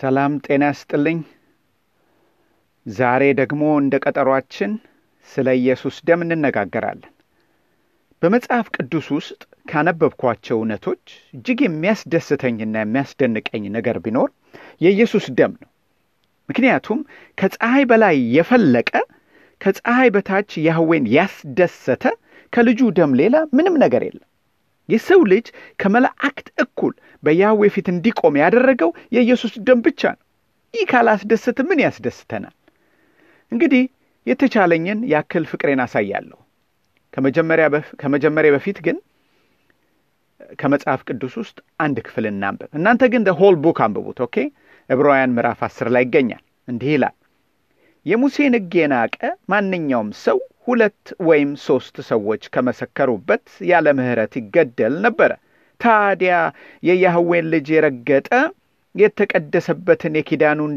ሰላም ጤና ያስጥልኝ። ዛሬ ደግሞ እንደ ቀጠሯችን ስለ ኢየሱስ ደም እንነጋገራለን። በመጽሐፍ ቅዱስ ውስጥ ካነበብኳቸው እውነቶች እጅግ የሚያስደስተኝና የሚያስደንቀኝ ነገር ቢኖር የኢየሱስ ደም ነው። ምክንያቱም ከፀሐይ በላይ የፈለቀ ከፀሐይ በታች ያህዌን ያስደሰተ ከልጁ ደም ሌላ ምንም ነገር የለም። የሰው ልጅ ከመላእክት እኩል በያህዌ ፊት እንዲቆም ያደረገው የኢየሱስ ደም ብቻ ነው። ይህ ካላስደስት ምን ያስደስተናል? እንግዲህ የተቻለኝን ያክል ፍቅሬን አሳያለሁ። ከመጀመሪያ በፊት ግን ከመጽሐፍ ቅዱስ ውስጥ አንድ ክፍል እናንብብ። እናንተ ግን whole book አንብቡት። okay። ዕብራውያን ምዕራፍ አስር ላይ ይገኛል። እንዲህ ይላል የሙሴን ሕግ የናቀ ማንኛውም ሰው ሁለት ወይም ሦስት ሰዎች ከመሰከሩበት ያለ ምሕረት ይገደል ነበረ። ታዲያ የያህዌን ልጅ የረገጠ የተቀደሰበትን የኪዳኑን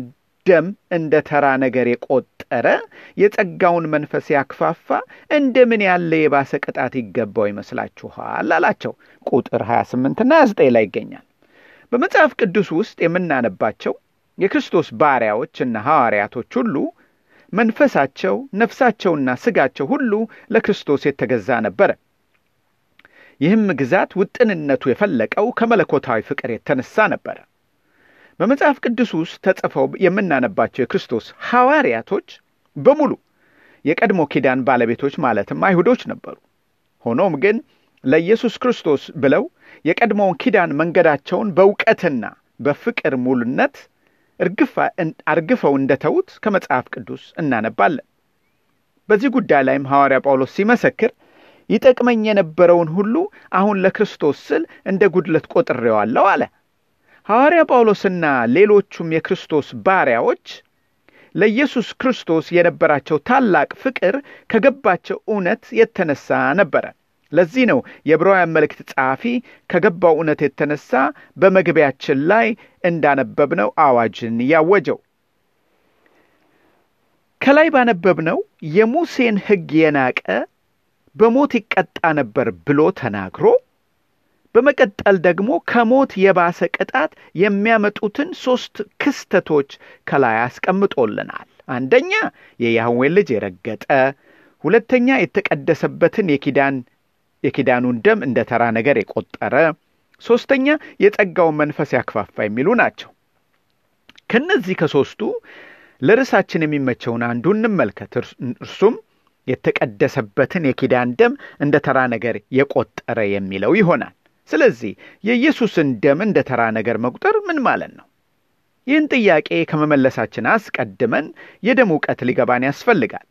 ደም እንደ ተራ ነገር የቆጠረ የጸጋውን መንፈስ ያክፋፋ እንደምን ያለ የባሰ ቅጣት ይገባው ይመስላችኋል? አላቸው። ቁጥር 28ና 29 ላይ ይገኛል። በመጽሐፍ ቅዱስ ውስጥ የምናነባቸው የክርስቶስ ባሪያዎችና ሐዋርያቶች ሁሉ መንፈሳቸው፣ ነፍሳቸውና ሥጋቸው ሁሉ ለክርስቶስ የተገዛ ነበረ። ይህም ግዛት ውጥንነቱ የፈለቀው ከመለኮታዊ ፍቅር የተነሳ ነበረ። በመጽሐፍ ቅዱስ ውስጥ ተጽፈው የምናነባቸው የክርስቶስ ሐዋርያቶች በሙሉ የቀድሞ ኪዳን ባለቤቶች ማለትም አይሁዶች ነበሩ። ሆኖም ግን ለኢየሱስ ክርስቶስ ብለው የቀድሞውን ኪዳን መንገዳቸውን በእውቀትና በፍቅር ሙሉነት አርግፈው እንደተዉት ከመጽሐፍ ቅዱስ እናነባለን። በዚህ ጉዳይ ላይም ሐዋርያ ጳውሎስ ሲመሰክር ይጠቅመኝ የነበረውን ሁሉ አሁን ለክርስቶስ ስል እንደ ጉድለት ቆጥሬዋለሁ አለ። ሐዋርያ ጳውሎስና ሌሎቹም የክርስቶስ ባሪያዎች ለኢየሱስ ክርስቶስ የነበራቸው ታላቅ ፍቅር ከገባቸው እውነት የተነሳ ነበረ። ለዚህ ነው የዕብራውያን መልእክት ጸሐፊ ከገባው እውነት የተነሳ በመግቢያችን ላይ እንዳነበብነው አዋጅን ያወጀው። ከላይ ባነበብነው የሙሴን ሕግ የናቀ በሞት ይቀጣ ነበር ብሎ ተናግሮ በመቀጠል ደግሞ ከሞት የባሰ ቅጣት የሚያመጡትን ሦስት ክስተቶች ከላይ አስቀምጦልናል። አንደኛ የያህዌን ልጅ የረገጠ፣ ሁለተኛ የተቀደሰበትን የኪዳን የኪዳኑን ደም እንደ ተራ ነገር የቆጠረ፣ ሦስተኛ የጸጋውን መንፈስ ያክፋፋ የሚሉ ናቸው። ከነዚህ ከሦስቱ ለርዕሳችን የሚመቸውን አንዱ እንመልከት። እርሱም የተቀደሰበትን የኪዳን ደም እንደ ተራ ነገር የቆጠረ የሚለው ይሆናል። ስለዚህ የኢየሱስን ደም እንደ ተራ ነገር መቁጠር ምን ማለት ነው? ይህን ጥያቄ ከመመለሳችን አስቀድመን የደም እውቀት ሊገባን ያስፈልጋል።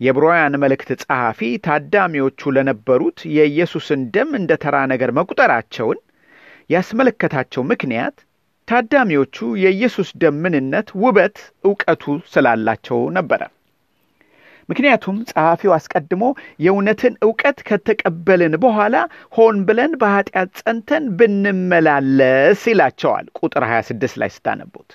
የዕብራውያን መልእክት ጸሐፊ ታዳሚዎቹ ለነበሩት የኢየሱስን ደም እንደ ተራ ነገር መቁጠራቸውን ያስመለከታቸው ምክንያት ታዳሚዎቹ የኢየሱስ ደም ምንነት፣ ውበት፣ እውቀቱ ስላላቸው ነበረ። ምክንያቱም ጸሐፊው አስቀድሞ የእውነትን እውቀት ከተቀበልን በኋላ ሆን ብለን በኀጢአት ጸንተን ብንመላለስ ይላቸዋል። ቁጥር 26 ላይ ስታነቡት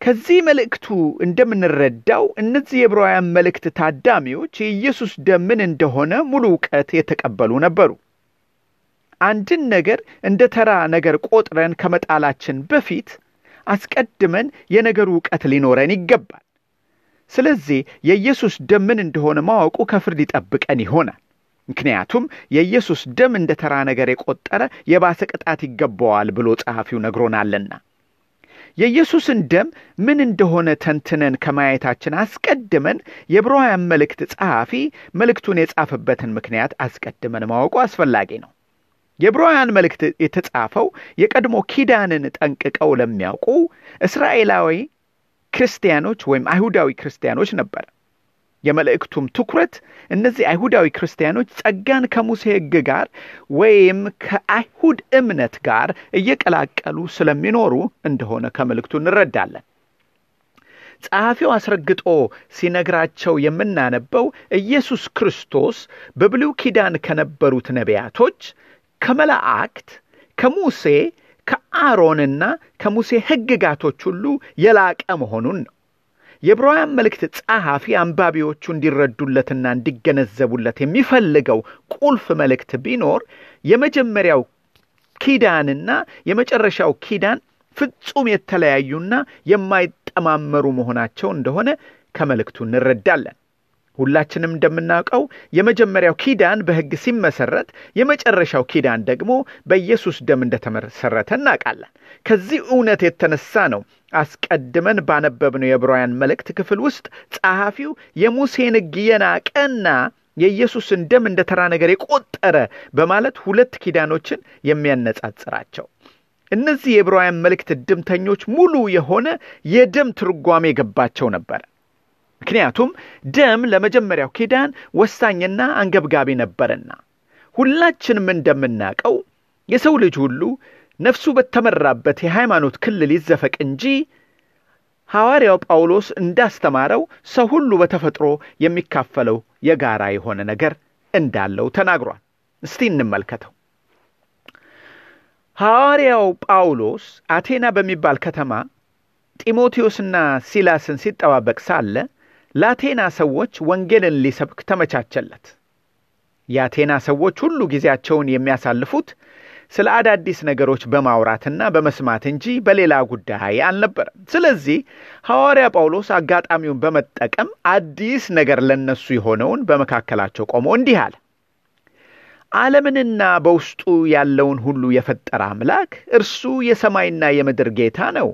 ከዚህ መልእክቱ እንደምንረዳው እነዚህ የዕብራውያን መልእክት ታዳሚዎች የኢየሱስ ደም ምን እንደሆነ ሙሉ እውቀት የተቀበሉ ነበሩ። አንድን ነገር እንደ ተራ ነገር ቆጥረን ከመጣላችን በፊት አስቀድመን የነገሩ እውቀት ሊኖረን ይገባል። ስለዚህ የኢየሱስ ደም ምን እንደሆነ ማወቁ ከፍርድ ይጠብቀን ይሆናል። ምክንያቱም የኢየሱስ ደም እንደ ተራ ነገር የቆጠረ የባሰ ቅጣት ይገባዋል ብሎ ጸሐፊው ነግሮናልና። የኢየሱስን ደም ምን እንደሆነ ተንትነን ከማየታችን አስቀድመን የዕብራውያን መልእክት ጸሐፊ መልእክቱን የጻፈበትን ምክንያት አስቀድመን ማወቁ አስፈላጊ ነው። የዕብራውያን መልእክት የተጻፈው የቀድሞ ኪዳንን ጠንቅቀው ለሚያውቁ እስራኤላዊ ክርስቲያኖች ወይም አይሁዳዊ ክርስቲያኖች ነበር። የመልእክቱም ትኩረት እነዚህ አይሁዳዊ ክርስቲያኖች ጸጋን ከሙሴ ሕግ ጋር ወይም ከአይሁድ እምነት ጋር እየቀላቀሉ ስለሚኖሩ እንደሆነ ከመልእክቱ እንረዳለን። ጸሐፊው አስረግጦ ሲነግራቸው የምናነበው ኢየሱስ ክርስቶስ በብሉይ ኪዳን ከነበሩት ነቢያቶች፣ ከመላእክት፣ ከሙሴ ከአሮንና ከሙሴ ሕግጋቶች ሁሉ የላቀ መሆኑን ነው። የዕብራውያን መልእክት ጸሐፊ አንባቢዎቹ እንዲረዱለትና እንዲገነዘቡለት የሚፈልገው ቁልፍ መልእክት ቢኖር የመጀመሪያው ኪዳንና የመጨረሻው ኪዳን ፍጹም የተለያዩና የማይጠማመሩ መሆናቸው እንደሆነ ከመልእክቱ እንረዳለን። ሁላችንም እንደምናውቀው የመጀመሪያው ኪዳን በሕግ ሲመሰረት የመጨረሻው ኪዳን ደግሞ በኢየሱስ ደም እንደተመሰረተ እናውቃለን። ከዚህ እውነት የተነሳ ነው አስቀድመን ባነበብነው የዕብራውያን መልእክት ክፍል ውስጥ ጸሐፊው የሙሴን ሕግ የናቀና የኢየሱስን ደም እንደ ተራ ነገር የቆጠረ በማለት ሁለት ኪዳኖችን የሚያነጻጽራቸው። እነዚህ የዕብራውያን መልእክት እድምተኞች ሙሉ የሆነ የደም ትርጓሜ የገባቸው ነበር። ምክንያቱም ደም ለመጀመሪያው ኪዳን ወሳኝና አንገብጋቢ ነበርና። ሁላችንም እንደምናውቀው የሰው ልጅ ሁሉ ነፍሱ በተመራበት የሃይማኖት ክልል ይዘፈቅ እንጂ ሐዋርያው ጳውሎስ እንዳስተማረው ሰው ሁሉ በተፈጥሮ የሚካፈለው የጋራ የሆነ ነገር እንዳለው ተናግሯል። እስቲ እንመልከተው። ሐዋርያው ጳውሎስ አቴና በሚባል ከተማ ጢሞቴዎስና ሲላስን ሲጠባበቅ ሳለ ለአቴና ሰዎች ወንጌልን ሊሰብክ ተመቻቸለት። የአቴና ሰዎች ሁሉ ጊዜያቸውን የሚያሳልፉት ስለ አዳዲስ ነገሮች በማውራትና በመስማት እንጂ በሌላ ጉዳይ አልነበረም። ስለዚህ ሐዋርያ ጳውሎስ አጋጣሚውን በመጠቀም አዲስ ነገር ለነሱ የሆነውን በመካከላቸው ቆሞ እንዲህ አለ። ዓለምንና በውስጡ ያለውን ሁሉ የፈጠረ አምላክ እርሱ የሰማይና የምድር ጌታ ነው።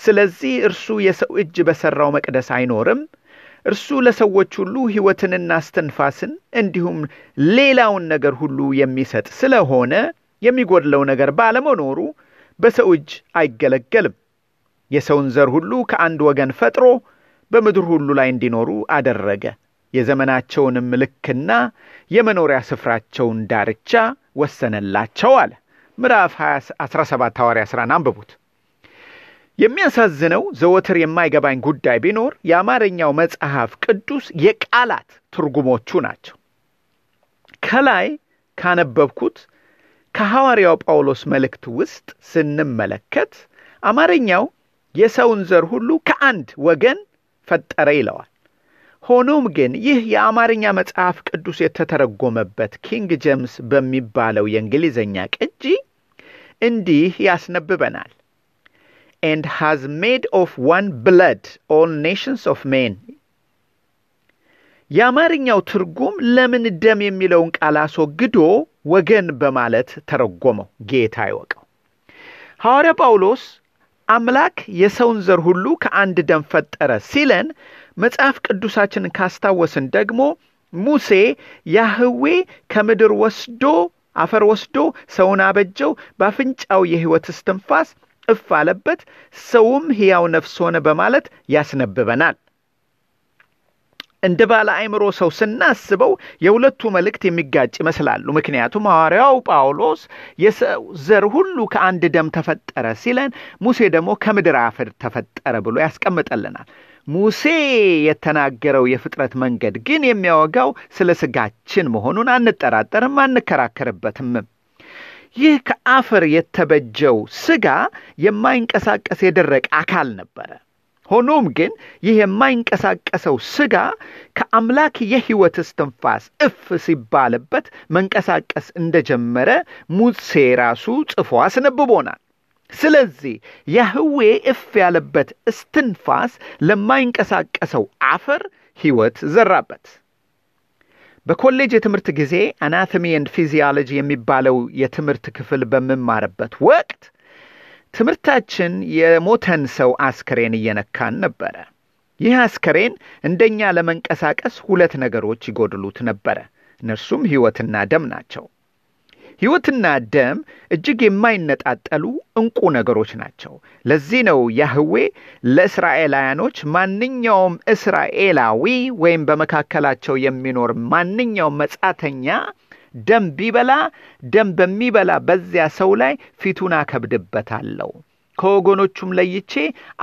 ስለዚህ እርሱ የሰው እጅ በሠራው መቅደስ አይኖርም። እርሱ ለሰዎች ሁሉ ሕይወትንና እስትንፋስን እንዲሁም ሌላውን ነገር ሁሉ የሚሰጥ ስለሆነ የሚጎድለው ነገር ባለመኖሩ በሰው እጅ አይገለገልም። የሰውን ዘር ሁሉ ከአንድ ወገን ፈጥሮ በምድር ሁሉ ላይ እንዲኖሩ አደረገ። የዘመናቸውንም ልክና የመኖሪያ ስፍራቸውን ዳርቻ ወሰነላቸው አለ። ምዕራፍ 17 ሐዋርያ ሥራን አንብቡት። የሚያሳዝነው ዘወትር የማይገባኝ ጉዳይ ቢኖር የአማርኛው መጽሐፍ ቅዱስ የቃላት ትርጉሞቹ ናቸው። ከላይ ካነበብኩት ከሐዋርያው ጳውሎስ መልእክት ውስጥ ስንመለከት አማርኛው የሰውን ዘር ሁሉ ከአንድ ወገን ፈጠረ ይለዋል። ሆኖም ግን ይህ የአማርኛ መጽሐፍ ቅዱስ የተተረጎመበት ኪንግ ጄምስ በሚባለው የእንግሊዝኛ ቅጂ እንዲህ ያስነብበናል and has made of one blood all nations of men የአማርኛው ትርጉም ለምን ደም የሚለውን ቃል አስወግዶ ወገን በማለት ተረጎመው? ጌታ ይወቀው። ሐዋርያ ጳውሎስ አምላክ የሰውን ዘር ሁሉ ከአንድ ደም ፈጠረ ሲለን መጽሐፍ ቅዱሳችንን ካስታወስን ደግሞ ሙሴ ያህዌ ከምድር ወስዶ አፈር ወስዶ ሰውን አበጀው፣ በአፍንጫው የሕይወት እስትንፋስ እፍ አለበት፣ ሰውም ሕያው ነፍስ ሆነ በማለት ያስነብበናል። እንደ ባለ አእምሮ ሰው ስናስበው የሁለቱ መልእክት የሚጋጭ ይመስላሉ። ምክንያቱም ሐዋርያው ጳውሎስ የሰው ዘር ሁሉ ከአንድ ደም ተፈጠረ ሲለን፣ ሙሴ ደግሞ ከምድር አፈር ተፈጠረ ብሎ ያስቀምጠልናል። ሙሴ የተናገረው የፍጥረት መንገድ ግን የሚያወጋው ስለ ስጋችን መሆኑን አንጠራጠርም፣ አንከራከርበትም። ይህ ከአፈር የተበጀው ስጋ የማይንቀሳቀስ የደረቀ አካል ነበረ። ሆኖም ግን ይህ የማይንቀሳቀሰው ስጋ ከአምላክ የሕይወት እስትንፋስ እፍ ሲባልበት መንቀሳቀስ እንደጀመረ ሙሴ ራሱ ጽፎ አስነብቦናል። ስለዚህ ያህዌ እፍ ያለበት እስትንፋስ ለማይንቀሳቀሰው አፈር ሕይወት ዘራበት። በኮሌጅ የትምህርት ጊዜ anatomy and physiology የሚባለው የትምህርት ክፍል በምማርበት ወቅት ትምህርታችን የሞተን ሰው አስከሬን እየነካን ነበረ። ይህ አስከሬን እንደኛ ለመንቀሳቀስ ሁለት ነገሮች ይጎድሉት ነበረ። እነርሱም ሕይወትና ደም ናቸው። ሕይወትና ደም እጅግ የማይነጣጠሉ እንቁ ነገሮች ናቸው። ለዚህ ነው ያህዌ ለእስራኤላውያኖች ማንኛውም እስራኤላዊ ወይም በመካከላቸው የሚኖር ማንኛውም መጻተኛ ደም ቢበላ ደም በሚበላ በዚያ ሰው ላይ ፊቱን አከብድበታለሁ፣ ከወገኖቹም ለይቼ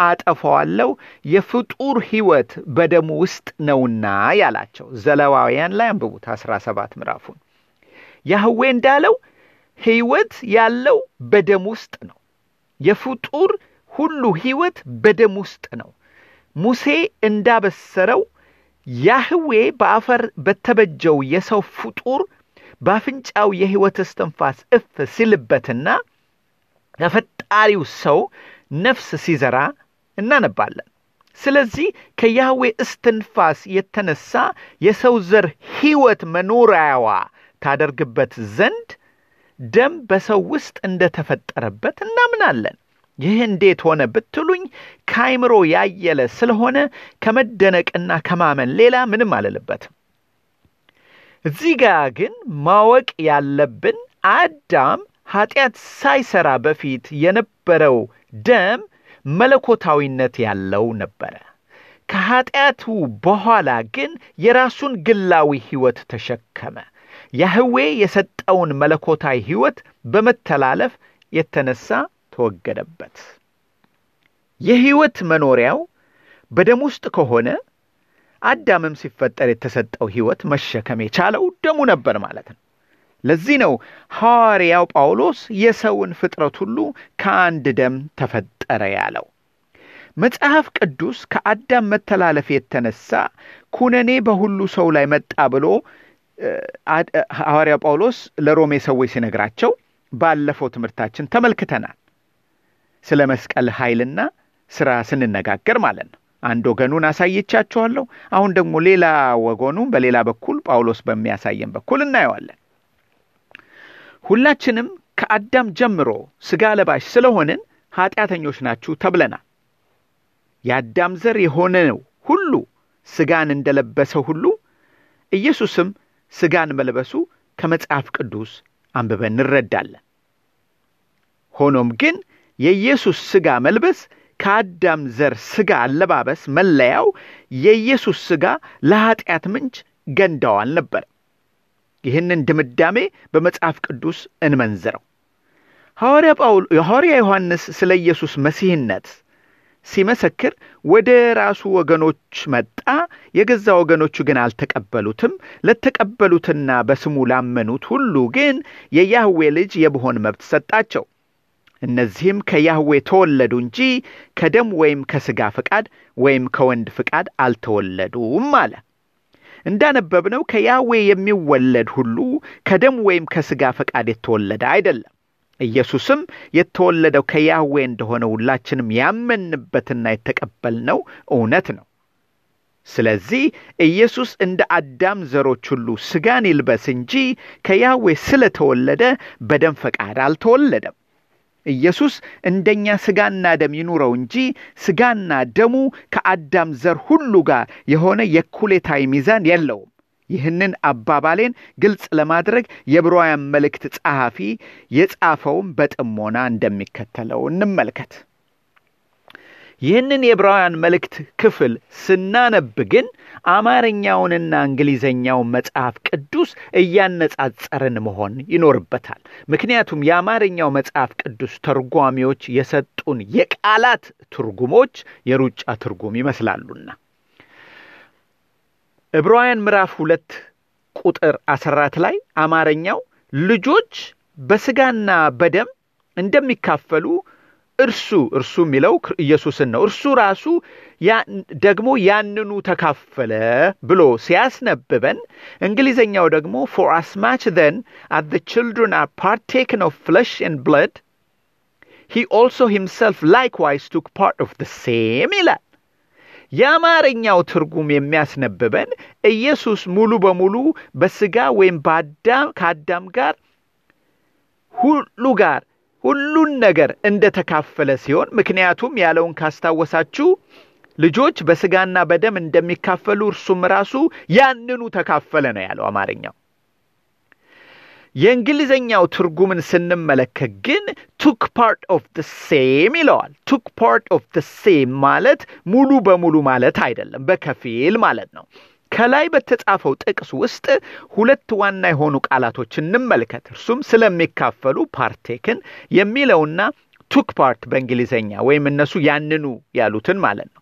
አጠፋዋለሁ፣ የፍጡር ሕይወት በደሙ ውስጥ ነውና ያላቸው። ዘሌዋውያን ላይ አንብቡት አስራ ሰባት ምዕራፉን ያህዌ እንዳለው ሕይወት ያለው በደም ውስጥ ነው። የፍጡር ሁሉ ሕይወት በደም ውስጥ ነው። ሙሴ እንዳበሰረው ያህዌ በአፈር በተበጀው የሰው ፍጡር በአፍንጫው የሕይወት እስትንፋስ እፍ ሲልበትና ተፈጣሪው ሰው ነፍስ ሲዘራ እናነባለን። ስለዚህ ከያህዌ እስትንፋስ የተነሳ የሰው ዘር ሕይወት መኖሪያዋ ታደርግበት ዘንድ ደም በሰው ውስጥ እንደተፈጠረበት እናምናለን። ይህ እንዴት ሆነ ብትሉኝ ከአይምሮ ያየለ ስለሆነ ከመደነቅና ከማመን ሌላ ምንም አልልበትም። እዚህ ጋር ግን ማወቅ ያለብን አዳም ኃጢአት ሳይሰራ በፊት የነበረው ደም መለኮታዊነት ያለው ነበረ። ከኃጢአቱ በኋላ ግን የራሱን ግላዊ ሕይወት ተሸከመ። ያህዌ የሰጠውን መለኮታዊ ሕይወት በመተላለፍ የተነሳ ተወገደበት። የሕይወት መኖሪያው በደም ውስጥ ከሆነ አዳምም ሲፈጠር የተሰጠው ሕይወት መሸከም የቻለው ደሙ ነበር ማለት ነው። ለዚህ ነው ሐዋርያው ጳውሎስ የሰውን ፍጥረት ሁሉ ከአንድ ደም ተፈጠረ ያለው። መጽሐፍ ቅዱስ ከአዳም መተላለፍ የተነሳ ኩነኔ በሁሉ ሰው ላይ መጣ ብሎ ሐዋርያው ጳውሎስ ለሮሜ ሰዎች ሲነግራቸው ባለፈው ትምህርታችን ተመልክተናል። ስለ መስቀል ኃይልና ስራ ስንነጋገር ማለት ነው። አንድ ወገኑን አሳይቻችኋለሁ። አሁን ደግሞ ሌላ ወገኑ በሌላ በኩል ጳውሎስ በሚያሳየን በኩል እናየዋለን። ሁላችንም ከአዳም ጀምሮ ሥጋ ለባሽ ስለሆንን ኀጢአተኞች ናችሁ ተብለናል። የአዳም ዘር የሆነው ሁሉ ሥጋን እንደለበሰ ሁሉ ኢየሱስም ሥጋን መልበሱ ከመጽሐፍ ቅዱስ አንብበን እንረዳለን። ሆኖም ግን የኢየሱስ ሥጋ መልበስ ከአዳም ዘር ሥጋ አለባበስ መለያው የኢየሱስ ሥጋ ለኀጢአት ምንጭ ገንዳው አልነበረም። ይህንን ድምዳሜ በመጽሐፍ ቅዱስ እንመንዝረው። ሐዋርያ ዮሐንስ ስለ ኢየሱስ መሲህነት ሲመሰክር ወደ ራሱ ወገኖች መጣ፣ የገዛ ወገኖቹ ግን አልተቀበሉትም። ለተቀበሉትና በስሙ ላመኑት ሁሉ ግን የያህዌ ልጅ የመሆን መብት ሰጣቸው። እነዚህም ከያህዌ ተወለዱ እንጂ ከደም ወይም ከሥጋ ፈቃድ ወይም ከወንድ ፈቃድ አልተወለዱም አለ። እንዳነበብነው ከያህዌ የሚወለድ ሁሉ ከደም ወይም ከሥጋ ፈቃድ የተወለደ አይደለም። ኢየሱስም የተወለደው ከያህዌ እንደሆነ ሁላችንም ያመንበትና የተቀበልነው እውነት ነው። ስለዚህ ኢየሱስ እንደ አዳም ዘሮች ሁሉ ሥጋን ይልበስ እንጂ ከያህዌ ስለተወለደ በደም ፈቃድ አልተወለደም። ኢየሱስ እንደኛ ሥጋና ደም ይኑረው እንጂ ሥጋና ደሙ ከአዳም ዘር ሁሉ ጋር የሆነ የኩሌታዊ ሚዛን የለውም። ይህንን አባባሌን ግልጽ ለማድረግ የዕብራውያን መልእክት ጸሐፊ የጻፈውን በጥሞና እንደሚከተለው እንመልከት። ይህንን የዕብራውያን መልእክት ክፍል ስናነብ ግን አማርኛውንና እንግሊዘኛውን መጽሐፍ ቅዱስ እያነጻጸርን መሆን ይኖርበታል። ምክንያቱም የአማርኛው መጽሐፍ ቅዱስ ተርጓሚዎች የሰጡን የቃላት ትርጉሞች የሩጫ ትርጉም ይመስላሉና ዕብራውያን ምዕራፍ ሁለት ቁጥር አስራ አራት ላይ አማርኛው ልጆች በሥጋና በደም እንደሚካፈሉ እርሱ እርሱ የሚለው ኢየሱስን ነው። እርሱ ራሱ ደግሞ ያንኑ ተካፈለ ብሎ ሲያስነብበን፣ እንግሊዘኛው ደግሞ forasmuch then as the children are partaken of flesh and blood he also himself likewise took part of ሴም ይላል። የአማርኛው ትርጉም የሚያስነብበን ኢየሱስ ሙሉ በሙሉ በሥጋ ወይም በአዳም ከአዳም ጋር ሁሉ ጋር ሁሉን ነገር እንደተካፈለ ሲሆን ምክንያቱም ያለውን ካስታወሳችሁ ልጆች በሥጋና በደም እንደሚካፈሉ እርሱም ራሱ ያንኑ ተካፈለ ነው ያለው አማርኛው። የእንግሊዘኛው ትርጉምን ስንመለከት ግን took part of the same ይለዋል። took part of the same ማለት ሙሉ በሙሉ ማለት አይደለም፣ በከፊል ማለት ነው። ከላይ በተጻፈው ጥቅስ ውስጥ ሁለት ዋና የሆኑ ቃላቶች እንመልከት። እርሱም ስለሚካፈሉ partaken የሚለውና took part በእንግሊዘኛ ወይም እነሱ ያንኑ ያሉትን ማለት ነው።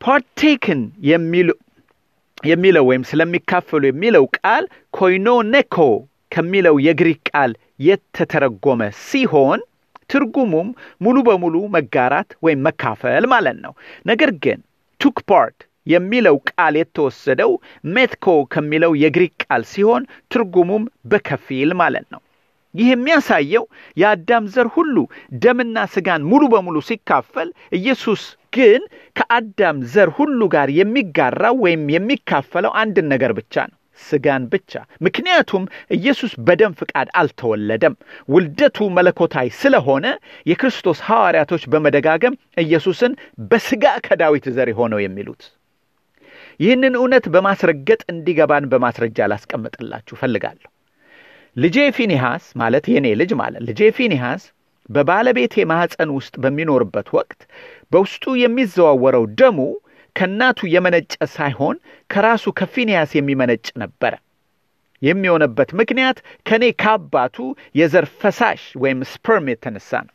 partaken የሚለው ወይም ስለሚካፈሉ የሚለው ቃል ኮይኖኔኮ ከሚለው የግሪክ ቃል የተተረጎመ ሲሆን ትርጉሙም ሙሉ በሙሉ መጋራት ወይም መካፈል ማለት ነው። ነገር ግን took part የሚለው ቃል የተወሰደው ሜትኮ ከሚለው የግሪክ ቃል ሲሆን ትርጉሙም በከፊል ማለት ነው። ይህ የሚያሳየው የአዳም ዘር ሁሉ ደምና ስጋን ሙሉ በሙሉ ሲካፈል ኢየሱስ ግን ከአዳም ዘር ሁሉ ጋር የሚጋራው ወይም የሚካፈለው አንድን ነገር ብቻ ነው፣ ስጋን ብቻ። ምክንያቱም ኢየሱስ በደም ፍቃድ አልተወለደም። ውልደቱ መለኮታዊ ስለሆነ የክርስቶስ ሐዋርያቶች በመደጋገም ኢየሱስን በስጋ ከዳዊት ዘር የሆነው የሚሉት ይህንን እውነት በማስረገጥ እንዲገባን በማስረጃ ላስቀምጥላችሁ ፈልጋለሁ። ልጄ ፊኒሃስ ማለት የኔ ልጅ ማለት ልጄ ፊኒሃስ በባለቤቴ ማኅፀን ውስጥ በሚኖርበት ወቅት በውስጡ የሚዘዋወረው ደሙ ከእናቱ የመነጨ ሳይሆን ከራሱ ከፊኒያስ የሚመነጭ ነበረ። የሚሆነበት ምክንያት ከእኔ ከአባቱ የዘር ፈሳሽ ወይም sperm የተነሳ ነው።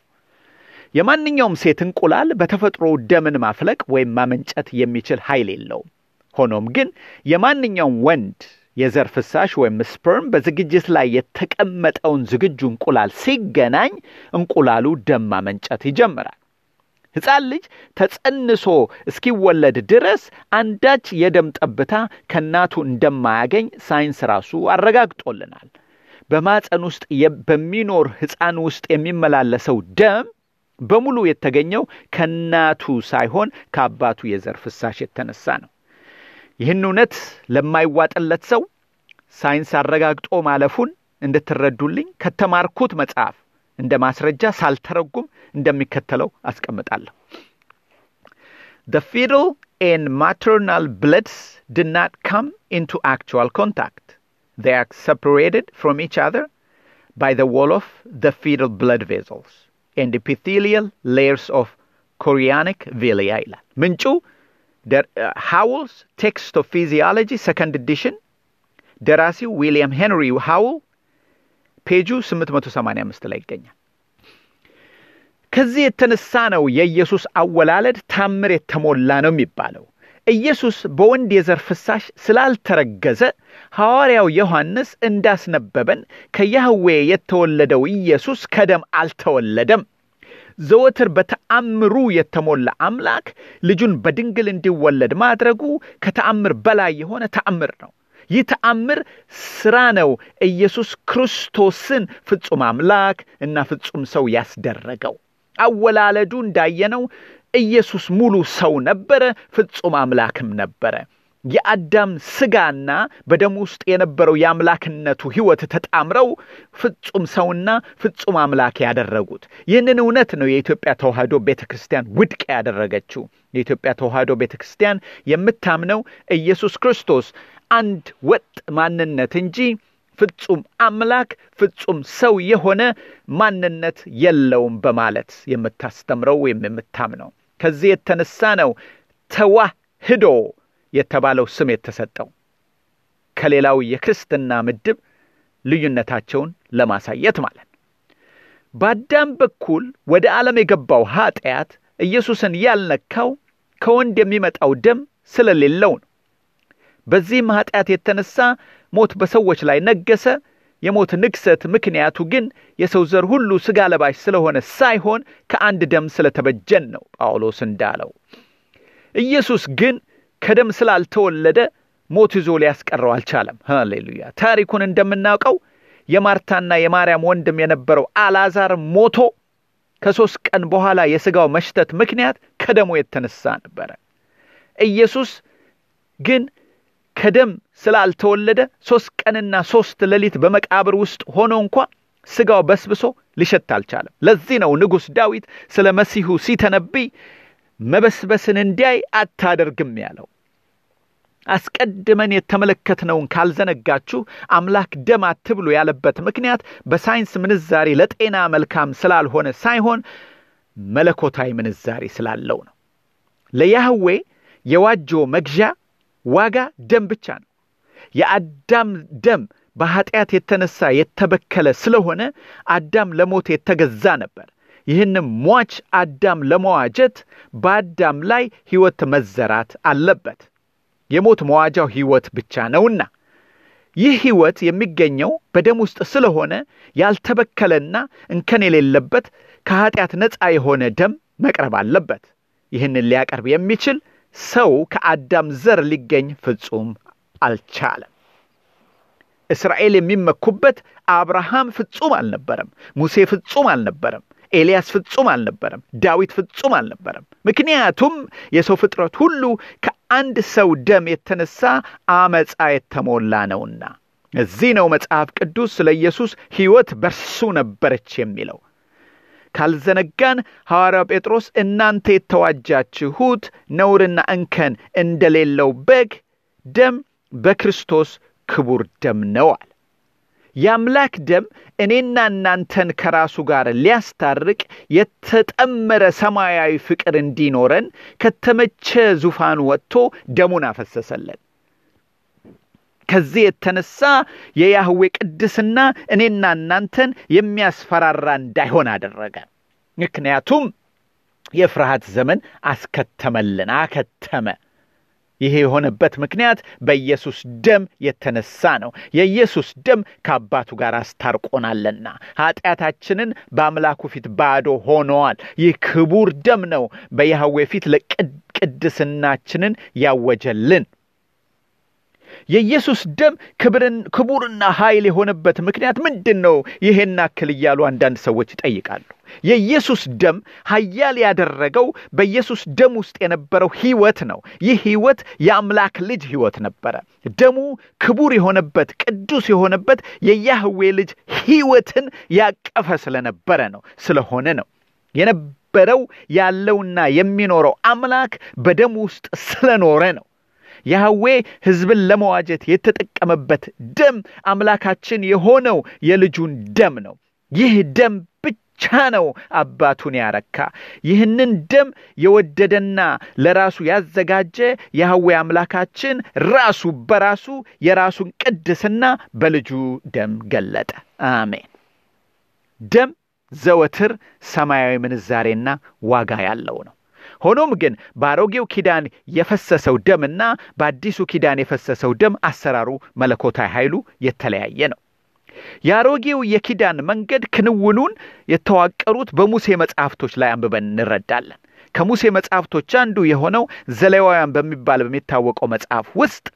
የማንኛውም ሴት እንቁላል በተፈጥሮ ደምን ማፍለቅ ወይም ማመንጨት የሚችል ኃይል የለውም። ሆኖም ግን የማንኛውም ወንድ የዘር ፍሳሽ ወይም sperm በዝግጅት ላይ የተቀመጠውን ዝግጁ እንቁላል ሲገናኝ እንቁላሉ ደም ማመንጨት ይጀምራል። ሕፃን ልጅ ተጸንሶ እስኪወለድ ድረስ አንዳች የደም ጠብታ ከእናቱ እንደማያገኝ ሳይንስ ራሱ አረጋግጦልናል። በማኅፀን ውስጥ በሚኖር ሕፃን ውስጥ የሚመላለሰው ደም በሙሉ የተገኘው ከእናቱ ሳይሆን ከአባቱ የዘር ፍሳሽ የተነሳ ነው። ይህን እውነት ለማይዋጥለት ሰው ሳይንስ አረጋግጦ ማለፉን እንድትረዱልኝ ከተማርኩት መጽሐፍ እንደ ማስረጃ ሳልተረጉም እንደሚከተለው አስቀምጣለሁ። The fetal and maternal bloods did not come into actual contact. They are separated from each other by the wall of the fetal blood vessels and epithelial layers of chorionic villi ይላል ምንጩ ሃውልስ ቴክስት ኦፍ ፊዚዮሎጂ ሰከንድ ኤዲሽን ደራሲው ዊልያም ሄንሪ ሃውል ፔጁ 885 ላይ ይገኛል። ከዚህ የተነሳ ነው የኢየሱስ አወላለድ ታምር የተሞላ ነው የሚባለው። ኢየሱስ በወንድ የዘር ፍሳሽ ስላልተረገዘ ሐዋርያው ዮሐንስ እንዳስነበበን ከያህዌ የተወለደው ኢየሱስ ከደም አልተወለደም። ዘወትር በተአምሩ የተሞላ አምላክ ልጁን በድንግል እንዲወለድ ማድረጉ ከተአምር በላይ የሆነ ተአምር ነው። ይህ ተአምር ስራ ነው ኢየሱስ ክርስቶስን ፍጹም አምላክ እና ፍጹም ሰው ያስደረገው። አወላለዱ እንዳየነው ኢየሱስ ሙሉ ሰው ነበረ፣ ፍጹም አምላክም ነበረ። የአዳም ስጋና በደሙ ውስጥ የነበረው የአምላክነቱ ሕይወት ተጣምረው ፍጹም ሰውና ፍጹም አምላክ ያደረጉት። ይህንን እውነት ነው የኢትዮጵያ ተዋሕዶ ቤተ ክርስቲያን ውድቅ ያደረገችው። የኢትዮጵያ ተዋሕዶ ቤተ ክርስቲያን የምታምነው ኢየሱስ ክርስቶስ አንድ ወጥ ማንነት እንጂ ፍጹም አምላክ ፍጹም ሰው የሆነ ማንነት የለውም በማለት የምታስተምረው ወይም የምታምነው። ከዚህ የተነሳ ነው ተዋህዶ የተባለው ስም የተሰጠው ከሌላው የክርስትና ምድብ ልዩነታቸውን ለማሳየት ማለት ነው። በአዳም በኩል ወደ ዓለም የገባው ኀጢአት ኢየሱስን ያልነካው ከወንድ የሚመጣው ደም ስለሌለው ነው። በዚህም ኀጢአት የተነሳ ሞት በሰዎች ላይ ነገሰ። የሞት ንግሰት ምክንያቱ ግን የሰው ዘር ሁሉ ሥጋ ለባሽ ስለሆነ ሳይሆን ከአንድ ደም ስለተበጀን ነው ጳውሎስ እንዳለው። ኢየሱስ ግን ከደም ስላልተወለደ ሞት ይዞ ሊያስቀረው አልቻለም። ሃሌሉያ! ታሪኩን እንደምናውቀው የማርታና የማርያም ወንድም የነበረው አልዓዛር ሞቶ ከሦስት ቀን በኋላ የሥጋው መሽተት ምክንያት ከደሙ የተነሳ ነበረ። ኢየሱስ ግን ከደም ስላልተወለደ ሦስት ቀንና ሦስት ሌሊት በመቃብር ውስጥ ሆኖ እንኳ ሥጋው በስብሶ ሊሸት አልቻለም። ለዚህ ነው ንጉሥ ዳዊት ስለ መሲሁ ሲተነብይ መበስበስን እንዲያይ አታደርግም ያለው። አስቀድመን የተመለከትነውን ካልዘነጋችሁ አምላክ ደም አትብሉ ያለበት ምክንያት በሳይንስ ምንዛሬ ለጤና መልካም ስላልሆነ ሳይሆን መለኮታዊ ምንዛሬ ስላለው ነው። ለያህዌ የዋጆ መግዣ ዋጋ ደም ብቻ ነው። የአዳም ደም በኀጢአት የተነሳ የተበከለ ስለሆነ አዳም ለሞት የተገዛ ነበር። ይህንም ሟች አዳም ለመዋጀት በአዳም ላይ ሕይወት መዘራት አለበት። የሞት መዋጃው ሕይወት ብቻ ነውና ይህ ሕይወት የሚገኘው በደም ውስጥ ስለሆነ ያልተበከለና እንከን የሌለበት ከኀጢአት ነፃ የሆነ ደም መቅረብ አለበት። ይህንን ሊያቀርብ የሚችል ሰው ከአዳም ዘር ሊገኝ ፍጹም አልቻለም። እስራኤል የሚመኩበት አብርሃም ፍጹም አልነበረም። ሙሴ ፍጹም አልነበረም። ኤልያስ ፍጹም አልነበረም። ዳዊት ፍጹም አልነበረም። ምክንያቱም የሰው ፍጥረት ሁሉ ከአንድ ሰው ደም የተነሳ አመፃ የተሞላ ነውና። እዚህ ነው መጽሐፍ ቅዱስ ስለ ኢየሱስ ሕይወት በርሱ ነበረች የሚለው። ካልዘነጋን ሐዋርያው ጴጥሮስ እናንተ የተዋጃችሁት ነውርና እንከን እንደሌለው በግ ደም በክርስቶስ ክቡር ደም አለ። የአምላክ ደም እኔና እናንተን ከራሱ ጋር ሊያስታርቅ የተጠመረ ሰማያዊ ፍቅር እንዲኖረን ከተመቸ ዙፋን ወጥቶ ደሙን አፈሰሰለን። ከዚህ የተነሳ የያህዌ ቅድስና እኔና እናንተን የሚያስፈራራ እንዳይሆን አደረገ። ምክንያቱም የፍርሃት ዘመን አስከተመልን፣ አከተመ። ይሄ የሆነበት ምክንያት በኢየሱስ ደም የተነሳ ነው። የኢየሱስ ደም ከአባቱ ጋር አስታርቆናልና ኃጢአታችንን በአምላኩ ፊት ባዶ ሆነዋል። ይህ ክቡር ደም ነው በያህዌ ፊት ለቅድስናችንን ያወጀልን። የኢየሱስ ደም ክቡርና ኃይል የሆነበት ምክንያት ምንድን ነው? ይሄን አክል እያሉ አንዳንድ ሰዎች ይጠይቃሉ። የኢየሱስ ደም ኃያል ያደረገው በኢየሱስ ደም ውስጥ የነበረው ሕይወት ነው። ይህ ሕይወት የአምላክ ልጅ ሕይወት ነበረ። ደሙ ክቡር የሆነበት ቅዱስ የሆነበት የያህዌ ልጅ ሕይወትን ያቀፈ ስለነበረ ነው ስለሆነ ነው የነበረው ያለውና የሚኖረው አምላክ በደሙ ውስጥ ስለኖረ ነው። ያህዌ ሕዝብን ለመዋጀት የተጠቀመበት ደም አምላካችን የሆነው የልጁን ደም ነው። ይህ ደም ብቻ ነው አባቱን ያረካ። ይህንን ደም የወደደና ለራሱ ያዘጋጀ ያህዌ አምላካችን ራሱ በራሱ የራሱን ቅድስና በልጁ ደም ገለጠ። አሜን። ደም ዘወትር ሰማያዊ ምንዛሬና ዋጋ ያለው ነው። ሆኖም ግን በአሮጌው ኪዳን የፈሰሰው ደምና በአዲሱ ኪዳን የፈሰሰው ደም አሰራሩ መለኮታዊ ኃይሉ የተለያየ ነው። የአሮጌው የኪዳን መንገድ ክንውኑን የተዋቀሩት በሙሴ መጽሐፍቶች ላይ አንብበን እንረዳለን። ከሙሴ መጽሐፍቶች አንዱ የሆነው ዘሌዋውያን በሚባል በሚታወቀው መጽሐፍ ውስጥ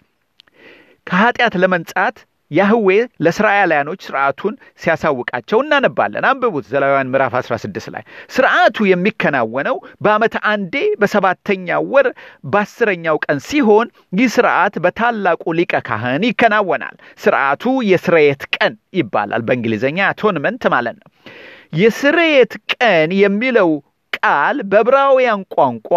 ከኃጢአት ለመንጻት ያህዌ ለእስራኤላውያኖች ስርዓቱን ሲያሳውቃቸው እናነባለን። አንብቡት ዘሌዋውያን ምዕራፍ 16 ላይ ስርዓቱ የሚከናወነው በዓመት አንዴ በሰባተኛው ወር በአስረኛው ቀን ሲሆን ይህ ስርዓት በታላቁ ሊቀ ካህን ይከናወናል። ስርዓቱ የስርየት ቀን ይባላል። በእንግሊዝኛ atonement ማለት ነው። የስርየት ቀን የሚለው ቃል በዕብራውያን ቋንቋ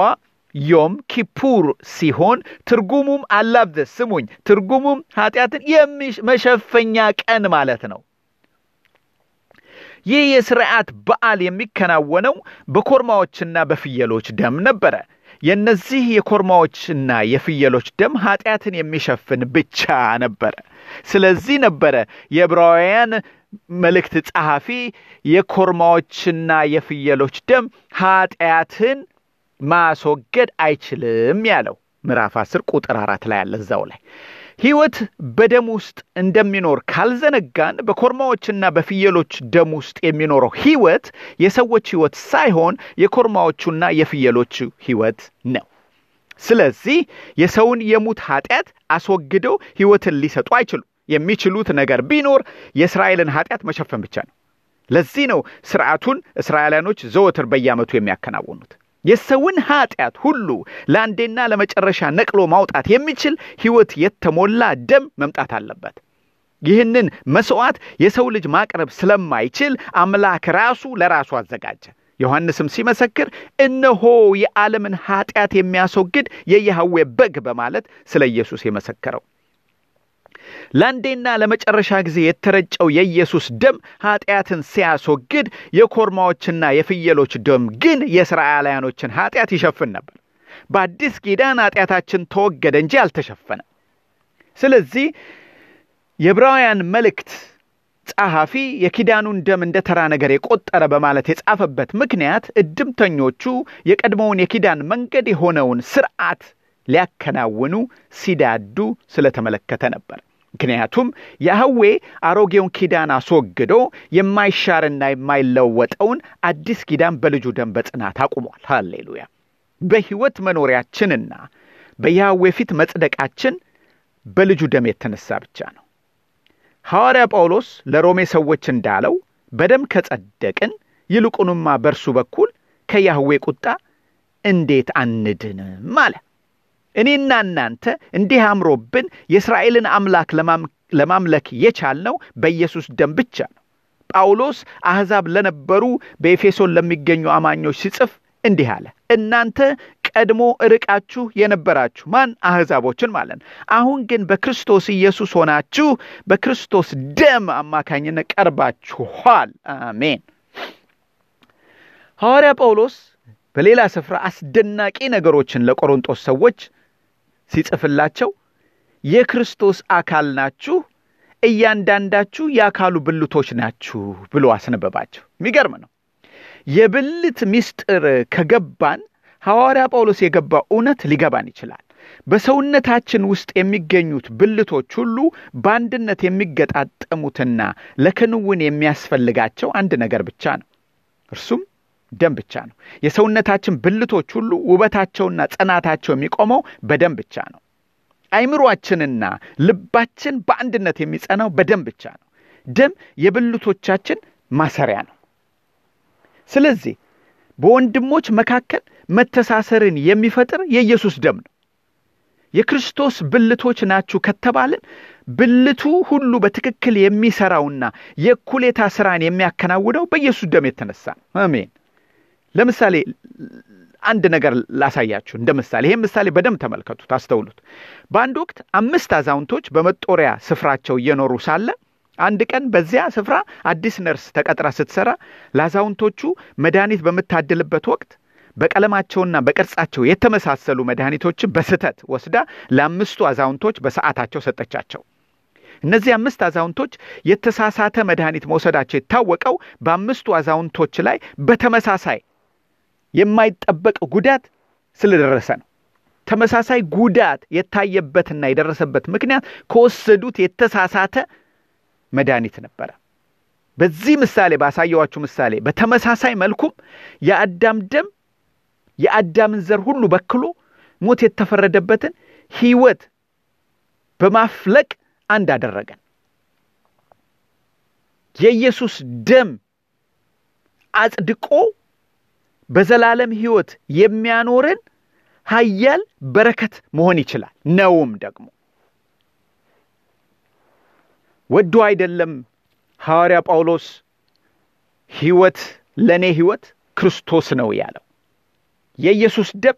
ዮም ኪፑር ሲሆን ትርጉሙም አላብዘ ስሙኝ፣ ትርጉሙም ኃጢአትን የመሸፈኛ ቀን ማለት ነው። ይህ የስርዓት በዓል የሚከናወነው በኮርማዎችና በፍየሎች ደም ነበረ። የእነዚህ የኮርማዎችና የፍየሎች ደም ኃጢአትን የሚሸፍን ብቻ ነበረ። ስለዚህ ነበረ የዕብራውያን መልእክት ጸሐፊ የኮርማዎችና የፍየሎች ደም ኃጢአትን ማስወገድ አይችልም ያለው ምዕራፍ አስር ቁጥር አራት ላይ ያለ እዛው ላይ ሕይወት በደም ውስጥ እንደሚኖር ካልዘነጋን በኮርማዎችና በፍየሎች ደም ውስጥ የሚኖረው ሕይወት የሰዎች ሕይወት ሳይሆን የኮርማዎቹና የፍየሎቹ ሕይወት ነው። ስለዚህ የሰውን የሙት ኃጢአት አስወግደው ሕይወትን ሊሰጡ አይችሉም። የሚችሉት ነገር ቢኖር የእስራኤልን ኃጢአት መሸፈን ብቻ ነው። ለዚህ ነው ስርዓቱን እስራኤላኖች ዘወትር በየዓመቱ የሚያከናውኑት። የሰውን ኃጢአት ሁሉ ለአንዴና ለመጨረሻ ነቅሎ ማውጣት የሚችል ሕይወት የተሞላ ደም መምጣት አለበት። ይህንን መስዋዕት የሰው ልጅ ማቅረብ ስለማይችል አምላክ ራሱ ለራሱ አዘጋጀ። ዮሐንስም ሲመሰክር እነሆ የዓለምን ኃጢአት የሚያስወግድ የያህዌ በግ በማለት ስለ ኢየሱስ የመሰከረው ለአንዴና ለመጨረሻ ጊዜ የተረጨው የኢየሱስ ደም ኃጢአትን ሲያስወግድ፣ የኮርማዎችና የፍየሎች ደም ግን የእስራኤላውያኖችን ኃጢአት ይሸፍን ነበር። በአዲስ ኪዳን ኃጢአታችን ተወገደ እንጂ አልተሸፈነም። ስለዚህ የዕብራውያን መልእክት ጸሐፊ የኪዳኑን ደም እንደ ተራ ነገር የቆጠረ በማለት የጻፈበት ምክንያት እድምተኞቹ የቀድሞውን የኪዳን መንገድ የሆነውን ስርዓት ሊያከናውኑ ሲዳዱ ስለተመለከተ ነበር። ምክንያቱም ያህዌ አሮጌውን ኪዳን አስወግዶ የማይሻርና የማይለወጠውን አዲስ ኪዳን በልጁ ደም በጽናት አቁሟል። ሃሌሉያ! በሕይወት መኖሪያችንና በያህዌ ፊት መጽደቃችን በልጁ ደም የተነሳ ብቻ ነው። ሐዋርያ ጳውሎስ ለሮሜ ሰዎች እንዳለው በደም ከጸደቅን ይልቁንማ በእርሱ በኩል ከያህዌ ቁጣ እንዴት አንድንም አለ። እኔና እናንተ እንዲህ አምሮብን የእስራኤልን አምላክ ለማምለክ የቻልነው በኢየሱስ ደም ብቻ ነው። ጳውሎስ አሕዛብ ለነበሩ በኤፌሶን ለሚገኙ አማኞች ሲጽፍ እንዲህ አለ። እናንተ ቀድሞ ርቃችሁ የነበራችሁ ማን? አሕዛቦችን ማለት አሁን ግን በክርስቶስ ኢየሱስ ሆናችሁ በክርስቶስ ደም አማካኝነት ቀርባችኋል። አሜን። ሐዋርያ ጳውሎስ በሌላ ስፍራ አስደናቂ ነገሮችን ለቆሮንጦስ ሰዎች ሲጽፍላቸው የክርስቶስ አካል ናችሁ፣ እያንዳንዳችሁ የአካሉ ብልቶች ናችሁ ብሎ አስነበባቸው። የሚገርም ነው። የብልት ምስጢር ከገባን ሐዋርያ ጳውሎስ የገባው እውነት ሊገባን ይችላል። በሰውነታችን ውስጥ የሚገኙት ብልቶች ሁሉ በአንድነት የሚገጣጠሙትና ለክንውን የሚያስፈልጋቸው አንድ ነገር ብቻ ነው። እርሱም ደም ብቻ ነው። የሰውነታችን ብልቶች ሁሉ ውበታቸውና ጽናታቸው የሚቆመው በደም ብቻ ነው። አይምሯችንና ልባችን በአንድነት የሚጸናው በደም ብቻ ነው። ደም የብልቶቻችን ማሰሪያ ነው። ስለዚህ በወንድሞች መካከል መተሳሰርን የሚፈጥር የኢየሱስ ደም ነው። የክርስቶስ ብልቶች ናችሁ ከተባልን ብልቱ ሁሉ በትክክል የሚሰራውና የእኩሌታ ስራን የሚያከናውነው በኢየሱስ ደም የተነሳ ነው። አሜን። ለምሳሌ አንድ ነገር ላሳያችሁ እንደ ምሳሌ። ይህም ምሳሌ በደንብ ተመልከቱት፣ አስተውሉት። በአንድ ወቅት አምስት አዛውንቶች በመጦሪያ ስፍራቸው እየኖሩ ሳለ አንድ ቀን በዚያ ስፍራ አዲስ ነርስ ተቀጥራ ስትሰራ ለአዛውንቶቹ መድኃኒት በምታድልበት ወቅት በቀለማቸውና በቅርጻቸው የተመሳሰሉ መድኃኒቶችን በስህተት ወስዳ ለአምስቱ አዛውንቶች በሰዓታቸው ሰጠቻቸው። እነዚህ አምስት አዛውንቶች የተሳሳተ መድኃኒት መውሰዳቸው የታወቀው በአምስቱ አዛውንቶች ላይ በተመሳሳይ የማይጠበቅ ጉዳት ስለደረሰ ነው። ተመሳሳይ ጉዳት የታየበትና የደረሰበት ምክንያት ከወሰዱት የተሳሳተ መድኃኒት ነበረ። በዚህ ምሳሌ ባሳየዋችሁ ምሳሌ በተመሳሳይ መልኩም የአዳም ደም የአዳምን ዘር ሁሉ በክሎ ሞት የተፈረደበትን ሕይወት በማፍለቅ አንድ አደረገን። የኢየሱስ ደም አጽድቆ በዘላለም ሕይወት የሚያኖረን ኃያል በረከት መሆን ይችላል። ነውም ደግሞ ወዶ አይደለም ሐዋርያ ጳውሎስ ሕይወት ለእኔ ሕይወት ክርስቶስ ነው ያለው። የኢየሱስ ደም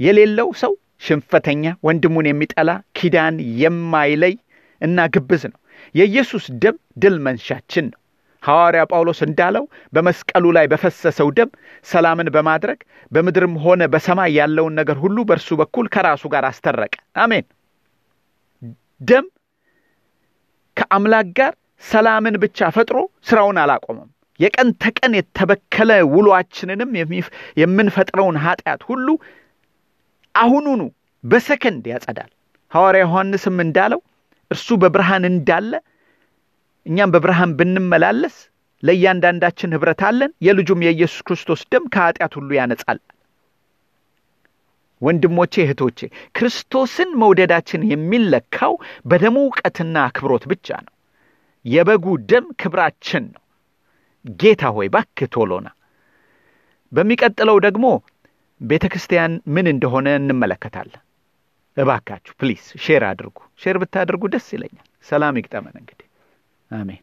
የሌለው ሰው ሽንፈተኛ፣ ወንድሙን የሚጠላ ኪዳን የማይለይ እና ግብዝ ነው። የኢየሱስ ደም ድል መንሻችን ነው። ሐዋርያ ጳውሎስ እንዳለው በመስቀሉ ላይ በፈሰሰው ደም ሰላምን በማድረግ በምድርም ሆነ በሰማይ ያለውን ነገር ሁሉ በእርሱ በኩል ከራሱ ጋር አስተረቀ። አሜን። ደም ከአምላክ ጋር ሰላምን ብቻ ፈጥሮ ስራውን አላቆመም። የቀን ተቀን የተበከለ ውሏችንንም የምንፈጥረውን ኃጢአት ሁሉ አሁኑኑ በሰከንድ ያጸዳል። ሐዋርያ ዮሐንስም እንዳለው እርሱ በብርሃን እንዳለ እኛም በብርሃን ብንመላለስ ለእያንዳንዳችን ኅብረት አለን፣ የልጁም የኢየሱስ ክርስቶስ ደም ከኃጢአት ሁሉ ያነጻል። ወንድሞቼ እህቶቼ፣ ክርስቶስን መውደዳችን የሚለካው በደሙ እውቀትና አክብሮት ብቻ ነው። የበጉ ደም ክብራችን ነው። ጌታ ሆይ ባክህ ቶሎና። በሚቀጥለው ደግሞ ቤተ ክርስቲያን ምን እንደሆነ እንመለከታለን። እባካችሁ please share አድርጉ። share ብታደርጉ ደስ ይለኛል። ሰላም ይግጠመን። እንግዲህ አሜን።